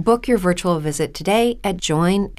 Book your virtual visit today at joinmidi.com.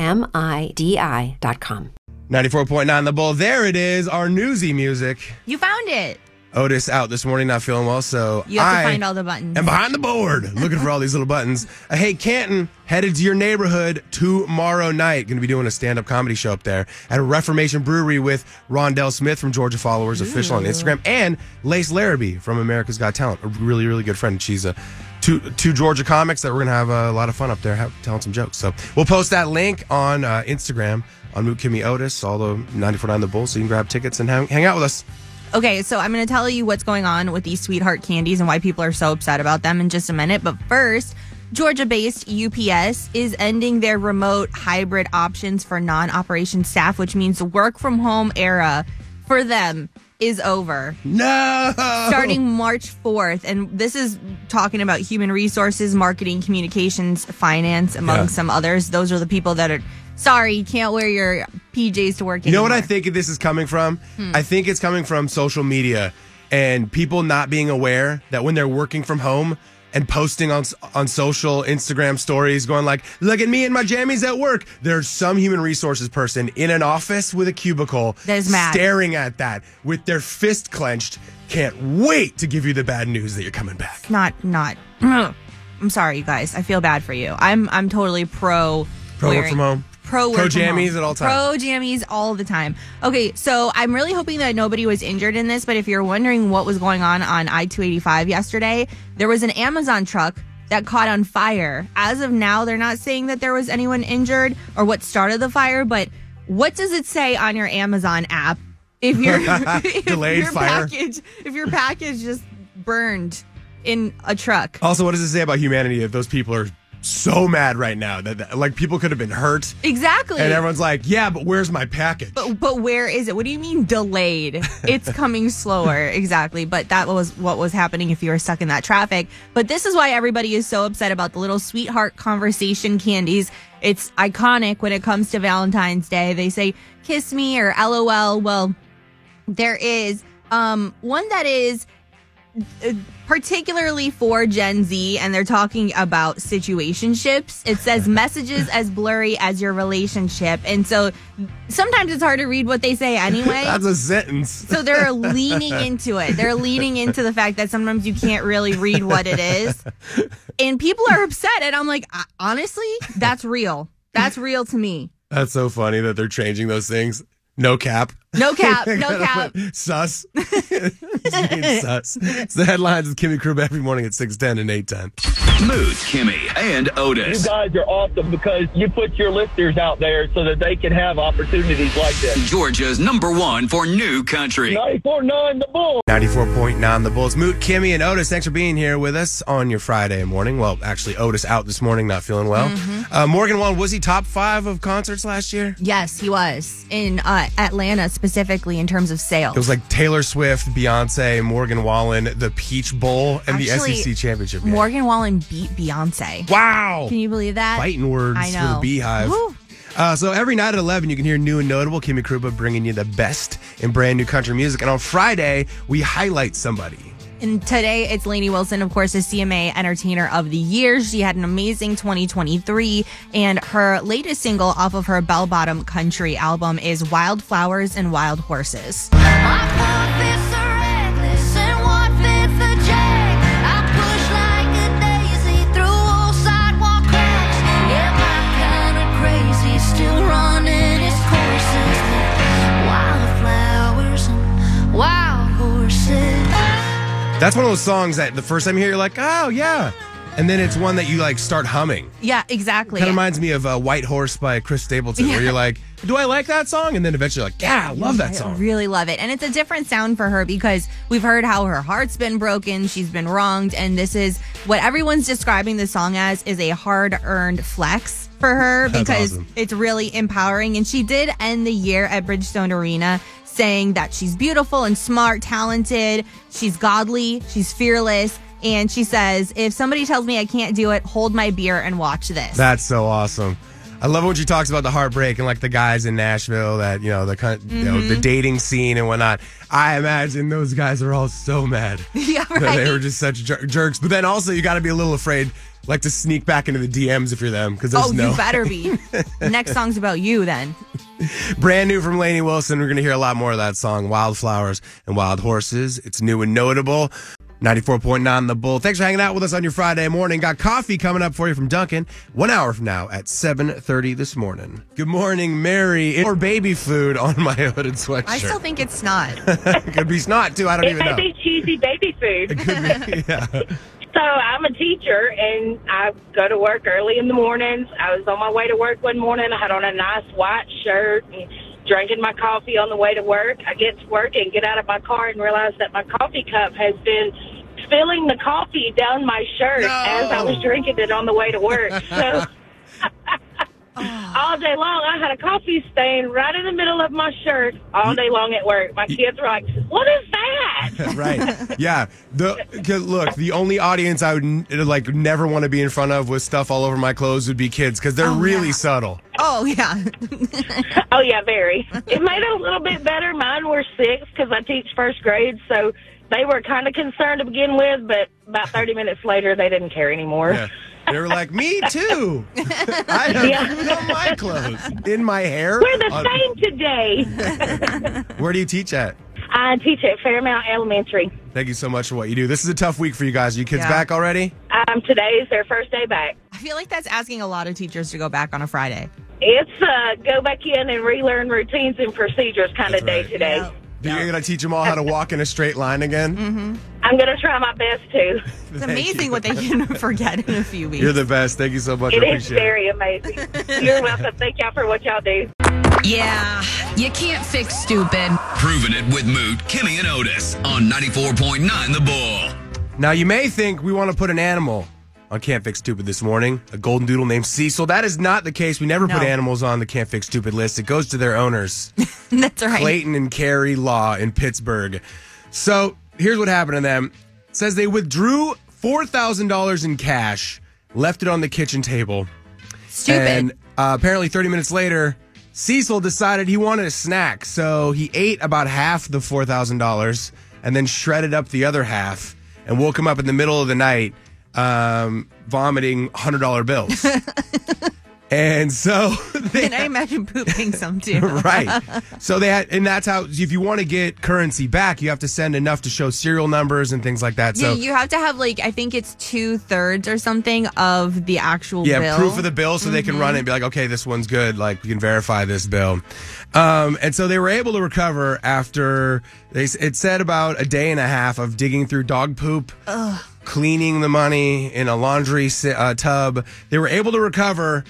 94.9 The Bull. There it is, our newsy music. You found it. Otis out this morning, not feeling well, so You have I to find all the buttons. And behind the board looking for all these little buttons. Uh, hey, Canton, headed to your neighborhood tomorrow night. Going to be doing a stand up comedy show up there at a Reformation Brewery with Rondell Smith from Georgia Followers Official on Instagram and Lace Larrabee from America's Got Talent, a really, really good friend. She's a two two Georgia comics that we're gonna have a lot of fun up there have, telling some jokes. So we'll post that link on uh, Instagram on Moot Kimmy Otis, all the 94.9 The Bull, so you can grab tickets and hang, hang out with us. Okay, so I'm going to tell you what's going on with these sweetheart candies and why people are so upset about them in just a minute. But first, Georgia based UPS is ending their remote hybrid options for non operation staff, which means the work from home era for them is over. No! Starting March 4th. And this is talking about human resources, marketing, communications, finance, among Yeah. some others. Those are the people that are sorry, you can't wear your PJs to work You know what I think this is coming from? Hmm. I think it's coming from social media and people not being aware that when they're working from home and posting on on social Instagram stories going like, "Look at me and my jammies at work." There's some human resources person in an office with a cubicle That is mad. staring at that with their fist clenched, can't wait to give you the bad news that you're coming back. not not I'm sorry you guys. I feel bad for you. I'm I'm totally pro Pro work from home. Pro work Pro jammies at all times. Pro jammies all the time. Okay, so I'm really hoping that nobody was injured in this, but if you're wondering what was going on on I-285 yesterday, there was an Amazon truck that caught on fire. As of now, they're not saying that there was anyone injured or what started the fire, but what does it say on your Amazon app if your if Delayed your fire. package if your package just burned in a truck? Also, what does it say about humanity if those people are so mad right now that, that like people could have been hurt Exactly. and everyone's like, "Yeah, but where's my package?" But, but where is it? What do you mean delayed? It's coming slower. Exactly. But that was what was happening if you were stuck in that traffic. But this is why everybody is so upset about the little sweetheart conversation candies. It's iconic when it comes to Valentine's Day. They say kiss me or LOL. Well, there is um one that is particularly for Gen Z, and they're talking about situationships. It says messages as blurry as your relationship, and so sometimes it's hard to read what they say anyway. That's a sentence. so they're leaning into it. They're leaning into the fact that sometimes you can't really read what it is, and people are upset. And I'm like, "Uh, honestly, that's real. That's real to me. That's so funny that they're changing those things. No cap. No cap. No cap. Sus. It's being. It's the headlines with Kimmy Krupa every morning at 610 and 810. Moot, Kimmy, and Otis. You guys are awesome because you put your listeners out there so that they can have opportunities like this. Georgia's number one for new country. 94.9 The Bull. 94.9 The Bulls. Moot, Kimmy, and Otis, thanks for being here with us on your Friday morning. Well, actually, Otis out this morning, not feeling well. Mm-hmm. Uh, Morgan Wallen, was he top five of concerts last year? Yes, he was in uh, Atlanta specifically in terms of sales. It was like Taylor Swift, Beyonce, Morgan Wallen, the Peach Bowl, and Actually, the SEC Championship game. Morgan Wallen beat Beyonce. Wow. Can you believe that? Fighting words I for know. the BeyHive. Woo. Uh, so every night at 11, you can hear new and notable Kimmy Krupa bringing you the best in brand new country music. And on Friday, we highlight somebody. And today it's Lainey Wilson, of course, is CMA Entertainer of the Year. She had an amazing 2023, and her latest single off of her Bell Bottom Country album is Wildflowers and Wild Horses. That's one of those songs that the first time you hear, you're like, oh, yeah. And then it's one that you like start humming. Yeah, exactly. Kind of reminds me of uh, White Horse by Chris Stapleton, where you're like, do I like that song? And then eventually, like, yeah, I love that song. I really love it. And it's a different sound for her because we've heard how her heart's been broken, she's been wronged, and this is what everyone's describing the song as is a hard earned flex for her That's because awesome. it's really empowering. And she did end the year at Bridgestone Arena saying that she's beautiful and smart, talented, she's godly, she's fearless. And she says, if somebody tells me I can't do it, hold my beer and watch this. That's so awesome. I love when she talks about the heartbreak and like the guys in Nashville that you know the kind, you know the Mm-hmm. dating scene and whatnot. I imagine those guys are all so mad yeah, right. they were just such jer- jerks. But then also you got to be a little afraid, like to sneak back into the DMs if you're them because there's Oh, no you better be. Next song's about you then. brand new from Lainey Wilson. We're gonna hear a lot more of that song, Wildflowers and Wild Horses. It's new and notable. 94.9 The Bull. Thanks for hanging out with us on your Friday morning. Got coffee coming up for you from Dunkin' one hour from now at 7.30 this morning. Good morning, Mary. Or baby food on my hooded sweatshirt. I still think it's not. It could be snot, too. I don't even know. It even may be cheesy baby food. It could be, yeah. So I'm a teacher and I go to work early in the mornings. I was on my way to work one morning. I had on a nice white shirt and drinking my coffee on the way to work. I get to work and get out of my car and realize that my coffee cup has been spilling the coffee down my shirt as I was drinking it on the way to work. So Oh. all day long, I had a coffee stain right in the middle of my shirt all day long at work. My kids were like, "What is that?" right. Yeah. The 'cause look, the only audience I would like never want to be in front of with stuff all over my clothes would be kids because they're oh, really subtle. Oh, yeah. Oh yeah, very. It made it a little bit better. Mine were six because I teach first grade, so they were kind of concerned to begin with. But about thirty minutes later, they didn't care anymore. Yeah. They were like, me too. I have Yeah. food on my clothes, in my hair. We're the on- same today. Where do you teach at? I teach at Fairmount Elementary. Thank you so much for what you do. This is a tough week for you guys. Are you kids Yeah. back already? Um, today is their first day back. I feel like that's asking a lot of teachers to go back on a Friday. It's uh, go back in and relearn routines and procedures kind That's of day right. today. You're going to teach them all how to walk in a straight line again? Mm-hmm. I'm going to try my best to. It's amazing what they can forget in a few weeks. You're the best. Thank you so much. I It is appreciate it. very amazing. You're welcome. Thank y'all for what y'all do. Yeah, you can't fix stupid. Proving it with Moot, Kimmy, and Otis on 94.9 The Bull. Now, you may think we want to put an animal on Can't Fix Stupid this morning, a golden doodle named Cecil. That is not the case. We never put animals on the Can't Fix Stupid list. It goes to their owners. that's right. Clayton and Carrie Law in Pittsburgh. So here's what happened to them. It says they withdrew four thousand dollars in cash, left it on the kitchen table, Stupid. and uh, apparently 30 minutes later, Cecil decided he wanted a snack, so he ate about half the four thousand dollars and then shredded up the other half and woke him up in the middle of the night, um, vomiting hundred dollar bills. and so they and I imagine pooping some too. right. So they had, and that's how if you want to get currency back, you have to send enough to show serial numbers and things like that. So yeah, you have to have like I think it's two thirds or something of the actual yeah, bill. proof of the bill, so they can run it and be like, okay, this one's good. Like we can verify this bill. Um, and so they were able to recover after they. It said about a day and a half of digging through dog poop. Cleaning the money in a laundry uh, tub, they were able to recover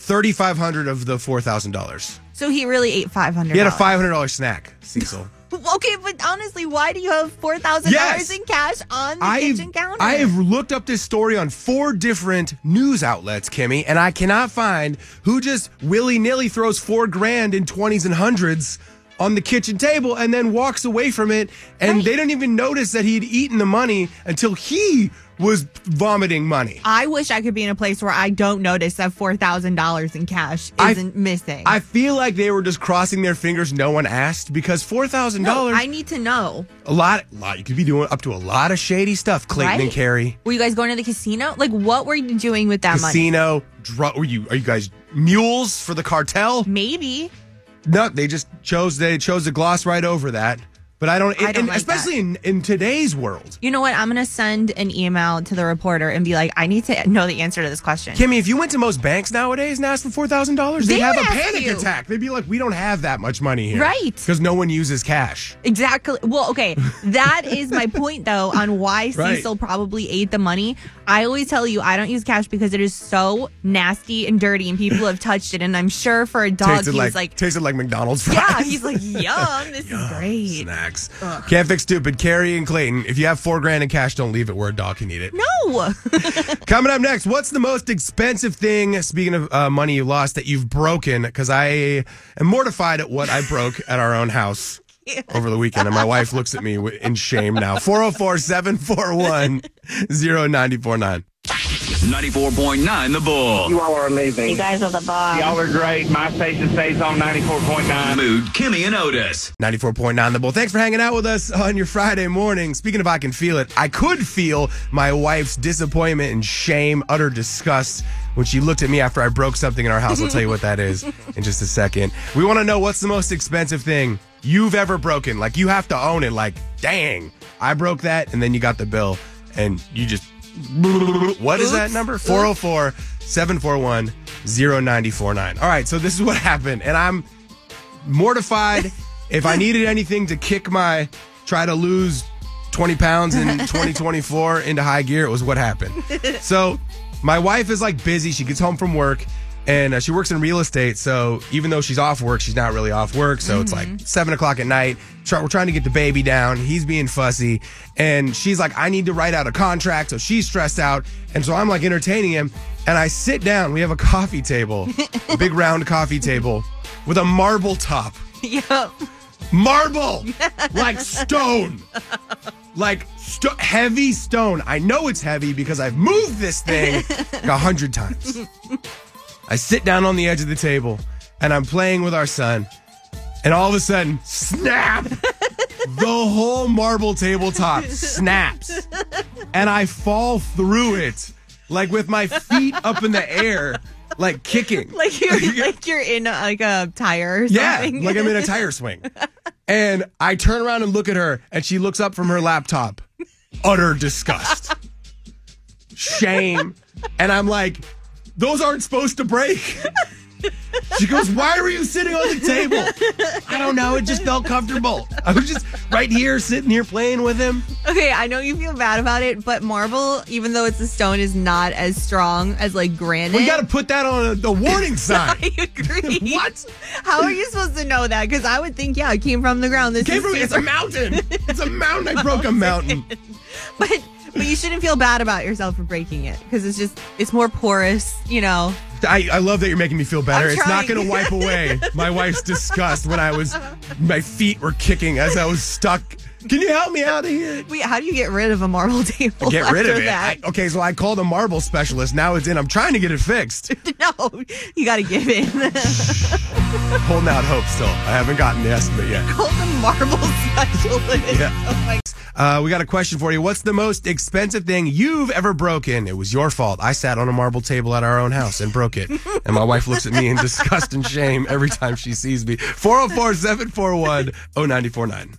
thirty five hundred of the four thousand dollars. So he really ate five hundred. He had a five hundred dollar snack, Cecil. Okay, but honestly, why do you have four thousand Yes. dollars in cash on the kitchen counter? I have looked up this story on four different news outlets, Kimmy, and I cannot find who just willy nilly throws four grand in 20s and hundreds on the kitchen table and then walks away from it. And they don't even notice that he'd eaten the money until he was vomiting money. I wish I could be in a place where I don't notice that four thousand dollars in cash isn't missing. I feel like they were just crossing their fingers. No one asked because four thousand no, dollars. I need to know. a lot, a lot. You could be doing up to a lot of shady stuff, Clayton and Right. Carrie. Were you guys going to the casino? Like, what were you doing with that money? Casino. Dr- were you? Are you guys mules for the cartel? Maybe. No, they just chose they chose to gloss right over that. But I don't, I don't like especially in, in today's world. You know what? I'm gonna send an email to the reporter and be like, I need to know the answer to this question. Kimmy, if you went to most banks nowadays and asked for four thousand dollars, they'd They have a would ask panic you. attack. They'd be like, "We don't have that much money here, Right. Because no one uses cash." Exactly. Well, okay. That is my point, though, on why Right. Cecil probably ate the money. I always tell you, I don't use cash because it is so nasty and dirty, and people have touched it. And I'm sure for a dog, tasted he like, like, tasted like McDonald's fries. yeah, he's like, yum, this is great. Snacks. Can't fix stupid. Carrie and Clayton. If you have four grand in cash, don't leave it where a dog can eat it. No. Coming up next, what's the most expensive thing, speaking of uh, money you lost, that you've broken? Because I am mortified at what I broke at our own house over the weekend. And my wife looks at me in shame now. 404 741 0949. 94.9 The Bull. You all are amazing. You guys are the bomb. Y'all are great. My station stays on 94.9. Moot, Kimmy and Otis. 94.9 The Bull. Thanks for hanging out with us on your Friday morning. Speaking of I can feel it, I could feel my wife's disappointment and shame, utter disgust when she looked at me after I broke something in our house. I'll tell you what that is in just a second. We want to know what's the most expensive thing you've ever broken. Like you have to own it. Like, dang, I broke that. And then you got the bill and you just, what is that number? 404 741 0949. All right, so this is what happened. And I'm mortified. if I needed anything to kick my try to lose 20 pounds in 2024 into high gear, it was what happened. So my wife is like busy. She gets home from work and uh, she works in real estate. So even though she's off work, she's not really off work. So it's like seven o'clock at night. Try, we're trying to get the baby down. He's being fussy. And she's like, I need to write out a contract. So she's stressed out. And so I'm like entertaining him. And I sit down. We have a coffee table, a big round coffee table with a marble top yep. marble, like stone, like sto- heavy stone. I know it's heavy because I've moved this thing like a hundred times. I sit down on the edge of the table and I'm playing with our son, and all of a sudden, snap! the whole marble tabletop snaps, and I fall through it, like with my feet up in the air, like kicking. Like you're like you're in a, like a tire or something. Yeah, like I'm in a tire swing. And I turn around and look at her, and she looks up from her laptop. Utter disgust, shame. And I'm like, those aren't supposed to break. She goes, Why were you sitting on the table? I don't know. It just felt comfortable. I was just right here, sitting here playing with him. Okay, I know you feel bad about it, but marble, even though it's a stone, is not as strong as like granite. We got to put that on a, the warning sign. I agree. What? How are you supposed to know that? Because I would think, yeah, it came from the ground. This Came is from, it's a mountain. It's a mountain. I broke a mountain. but but you shouldn't feel bad about yourself for breaking it because it's just it's more porous, you know. I, I love that you're making me feel better. I'm It's not going to wipe away my wife's disgust when I was, my feet were kicking as I was stuck. Can you help me out of here? Wait, how do you get rid of a marble table? Get rid of it. That? I- okay, so I called a marble specialist. Now it's in. I'm trying to get it fixed. no, you got to give in. Holding out hope still. I haven't gotten the estimate yet. Call the marble specialist. Yeah. Oh my Uh, we got a question for you. What's the most expensive thing you've ever broken? It was your fault. I sat on a marble table at our own house and broke it. And my wife looks at me in disgust and shame every time she sees me. 404 741 0949.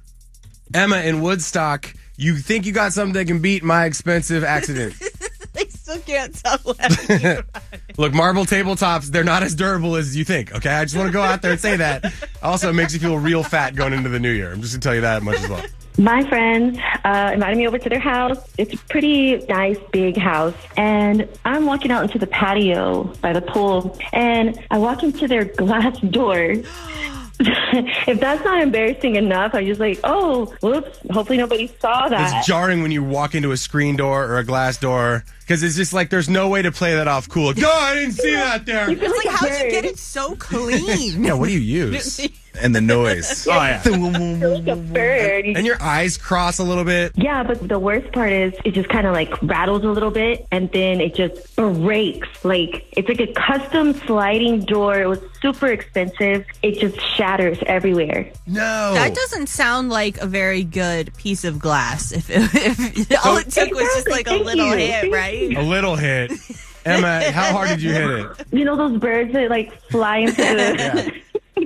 Emma in Woodstock, you think you got something that can beat my expensive accident. I still can't tell. what- Look, marble tabletops, they're not as durable as you think, okay? I just want to go out there and say that. Also, it makes you feel real fat going into the new year. I'm just going to tell you that much as well. My friends uh, invited me over to their house. It's a pretty nice, big house. And I'm walking out into the patio by the pool, and I walk into their glass door. if that's not embarrassing enough, I'm just like, oh, whoops. Hopefully nobody saw that. It's jarring when you walk into a screen door or a glass door because it's just like there's no way to play that off cool. No, I didn't see that there. You feel It's like, a how'd you get it so clean? Yeah, what do you use? And the noise. Oh yeah. like a bird. And your eyes cross a little bit. Yeah, but the worst part is it just kind of like rattles a little bit and then it just breaks. Like it's like a custom sliding door. It was super expensive. It just shatters everywhere. No. That doesn't sound like a very good piece of glass. If, if all it took was just like a Thank little you. hit, right? a little hit. Emma, how hard did you hit it? You know those birds that like fly into the.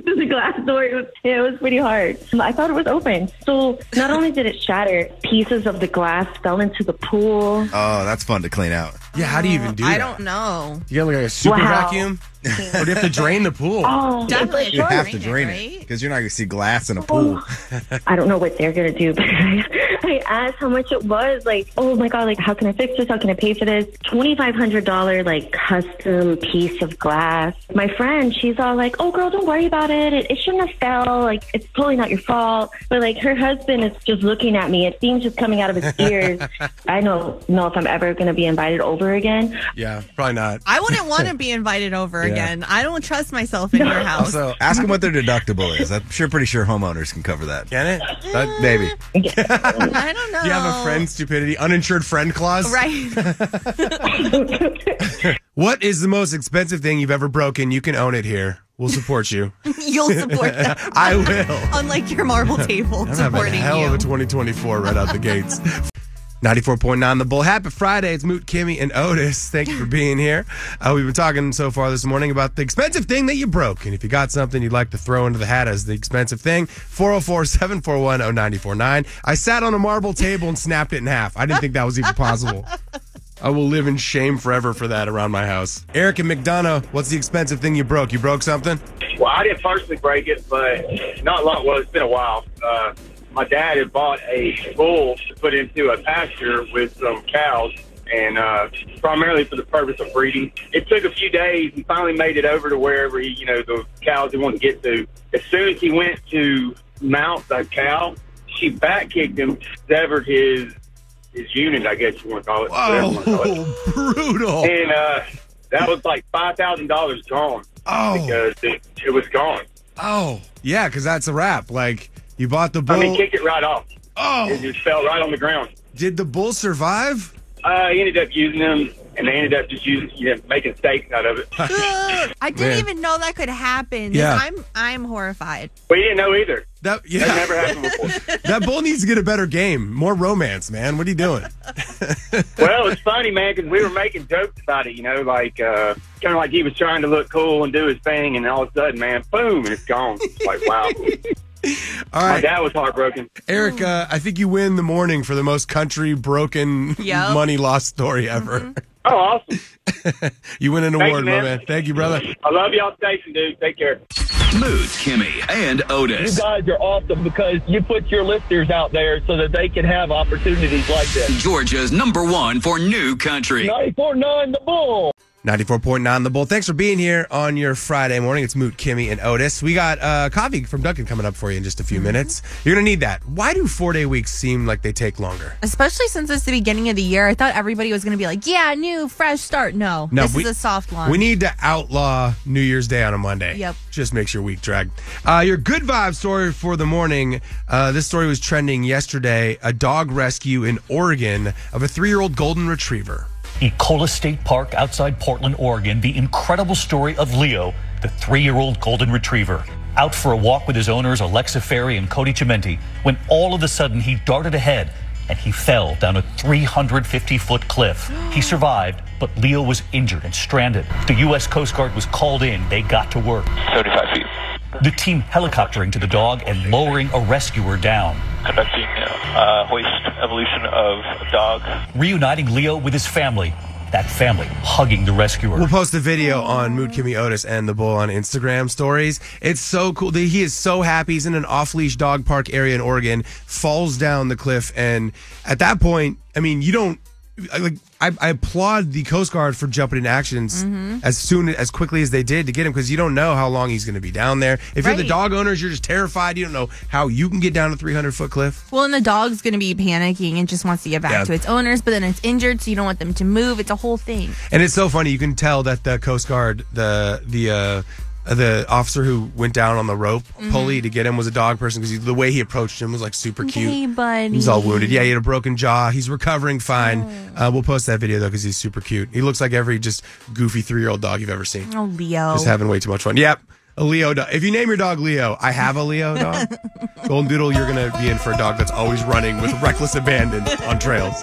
To the glass door. It was, it was pretty hard. I thought it was open. So not only did it shatter, pieces of the glass fell into the pool. Oh, that's fun to clean out. Yeah, how do you even oh, do that? I that? don't know. You got like a super Wow. vacuum? Or do you have to drain the pool? Oh, Definitely. You have to drain drain it, it because you're not going to see glass in a pool. Oh. I don't know what they're gonna do, but I asked how much it was. Like, oh my god, like how can I fix this? How can I pay for this? Twenty five hundred dollar like custom piece of glass. My friend, she's all like, oh girl, don't worry about it. It, it shouldn't have fell. Like it's totally not your fault. But like her husband is just looking at me. It seems just coming out of his ears. I don't know if I'm ever gonna be invited over again. Yeah, probably not. I wouldn't want to be invited over Yeah. Again. I don't trust myself in your house. Also, ask them what their deductible is. I'm sure, pretty sure homeowners can cover that. Can it? That- Maybe. I don't know. you have a friend stupidity, uninsured friend clause? Right. What is the most expensive thing you've ever broken? You can own it here. We'll support you. You'll support that. I will. Unlike your marble table I'm having a hell you. of a 2024 right out the gates. 94.9 The Bull. Happy Friday. It's Moot, Kimmy, and Otis. Thank you for being here. Uh, we've been talking so far this morning about the expensive thing that you broke. And if you got something you'd like to throw into the hat as the expensive thing, 404 741 0949. I sat on a marble table and snapped it in half. I didn't think that was even possible. I will live in shame forever for that around my house. Eric and McDonough, what's the expensive thing you broke? You broke something? Well, I didn't personally break it, but not long. Well, it's been a while. Uh, my dad had bought a bull to put into a pasture with some cows, and uh, primarily for the purpose of breeding. It took a few days. He finally made it over to wherever he, you know the cows he wanted to get to. As soon as he went to mount the cow, she back kicked him, severed his his unit, I guess you want to call it. whatever you wanna call it. Oh, brutal. And uh, that was like five thousand dollars gone. Oh. because it, it was gone. Oh, yeah, because that's a wrap. Like, you bought the bull. I mean, kicked it right off. Oh. It just fell right on the ground. Did the bull survive? Uh, he ended up using them, and they ended up just using, you know, making steaks out of it. I didn't Man. even know that could happen. Yeah. I'm I'm horrified. We didn't know either. That That never happened before. that bull needs to get a better game. More romance, man. What are you doing? well, it's funny, man, because we were making jokes about it, you know, like uh, kind of like he was trying to look cool and do his thing, and all of a sudden, man, boom, and it's gone. It's like, wow. All My dad was heartbroken. Eric. Uh, I think you win the morning for the most country broken Yep. money lost story ever. Oh, awesome. You win an Thank award, you, my man. man. Thank you, brother. I love y'all station, dude. Take care. Moot, Kimmy, and Otis. You guys are awesome because you put your listeners out there so that they can have opportunities like this. Georgia's number one for new country. 94.9 The Bull. 94.9 The Bull. Thanks for being here on your Friday morning. It's Moot, Kimmy, and Otis. We got uh, coffee from Dunkin' coming up for you in just a few minutes. You're going to need that. Why do four day weeks seem like they take longer? Especially since it's the beginning of the year. I thought everybody was going to be like, yeah, new, fresh start. No, this we- is a soft launch. We need to outlaw New Year's Day on a Monday. Yep. Just makes your week drag. Uh, your good vibe story for the morning. Uh, this story was trending yesterday. A dog rescue in Oregon of a three year old golden retriever. Ecola State Park outside Portland, Oregon, the incredible story of Leo, the three year old golden retriever. Out for a walk with his owners, Alexa Ferry and Cody Chimenti, when all of a sudden he darted ahead and he fell down a 350 foot cliff. He survived, but Leo was injured and stranded. The U.S. Coast Guard was called in. They got to work. 75 feet. The team helicoptering to the dog and lowering a rescuer down. Conducting uh, hoist evolution of a dog. Reuniting Leo with his family. That family hugging the rescuer. We'll post a video on Moot Kimmy Otis and the Bull on Instagram stories. It's so cool. He is so happy. He's in an off leash dog park area in Oregon, falls down the cliff. And at that point, I mean, you don't like, I, I applaud the Coast Guard for jumping into actions Mm-hmm. as soon as quickly as they did to get him because you don't know how long he's going to be down there. If you're the dog owners, you're just terrified. You don't know how you can get down a 300 foot cliff. Well, and the dog's going to be panicking and just wants to get back Yeah. to its owners, but then it's injured, so you don't want them to move. It's a whole thing. And it's so funny. You can tell that the Coast Guard, the the uh, the officer who went down on the rope Mm-hmm. pulley to get him was a dog person because the way he approached him was like super cute. Hey, buddy. He's all wounded. Yeah, he had a broken jaw. He's recovering fine. Oh. Uh, we'll post that video though because he's super cute. He looks like every just goofy three year old dog you've ever seen. Oh, Leo. Just having way too much fun. Yep. A Leo dog. If you name your dog Leo, I have a Leo dog. Golden Doodle, you're going to be in for a dog that's always running with reckless abandon on trails.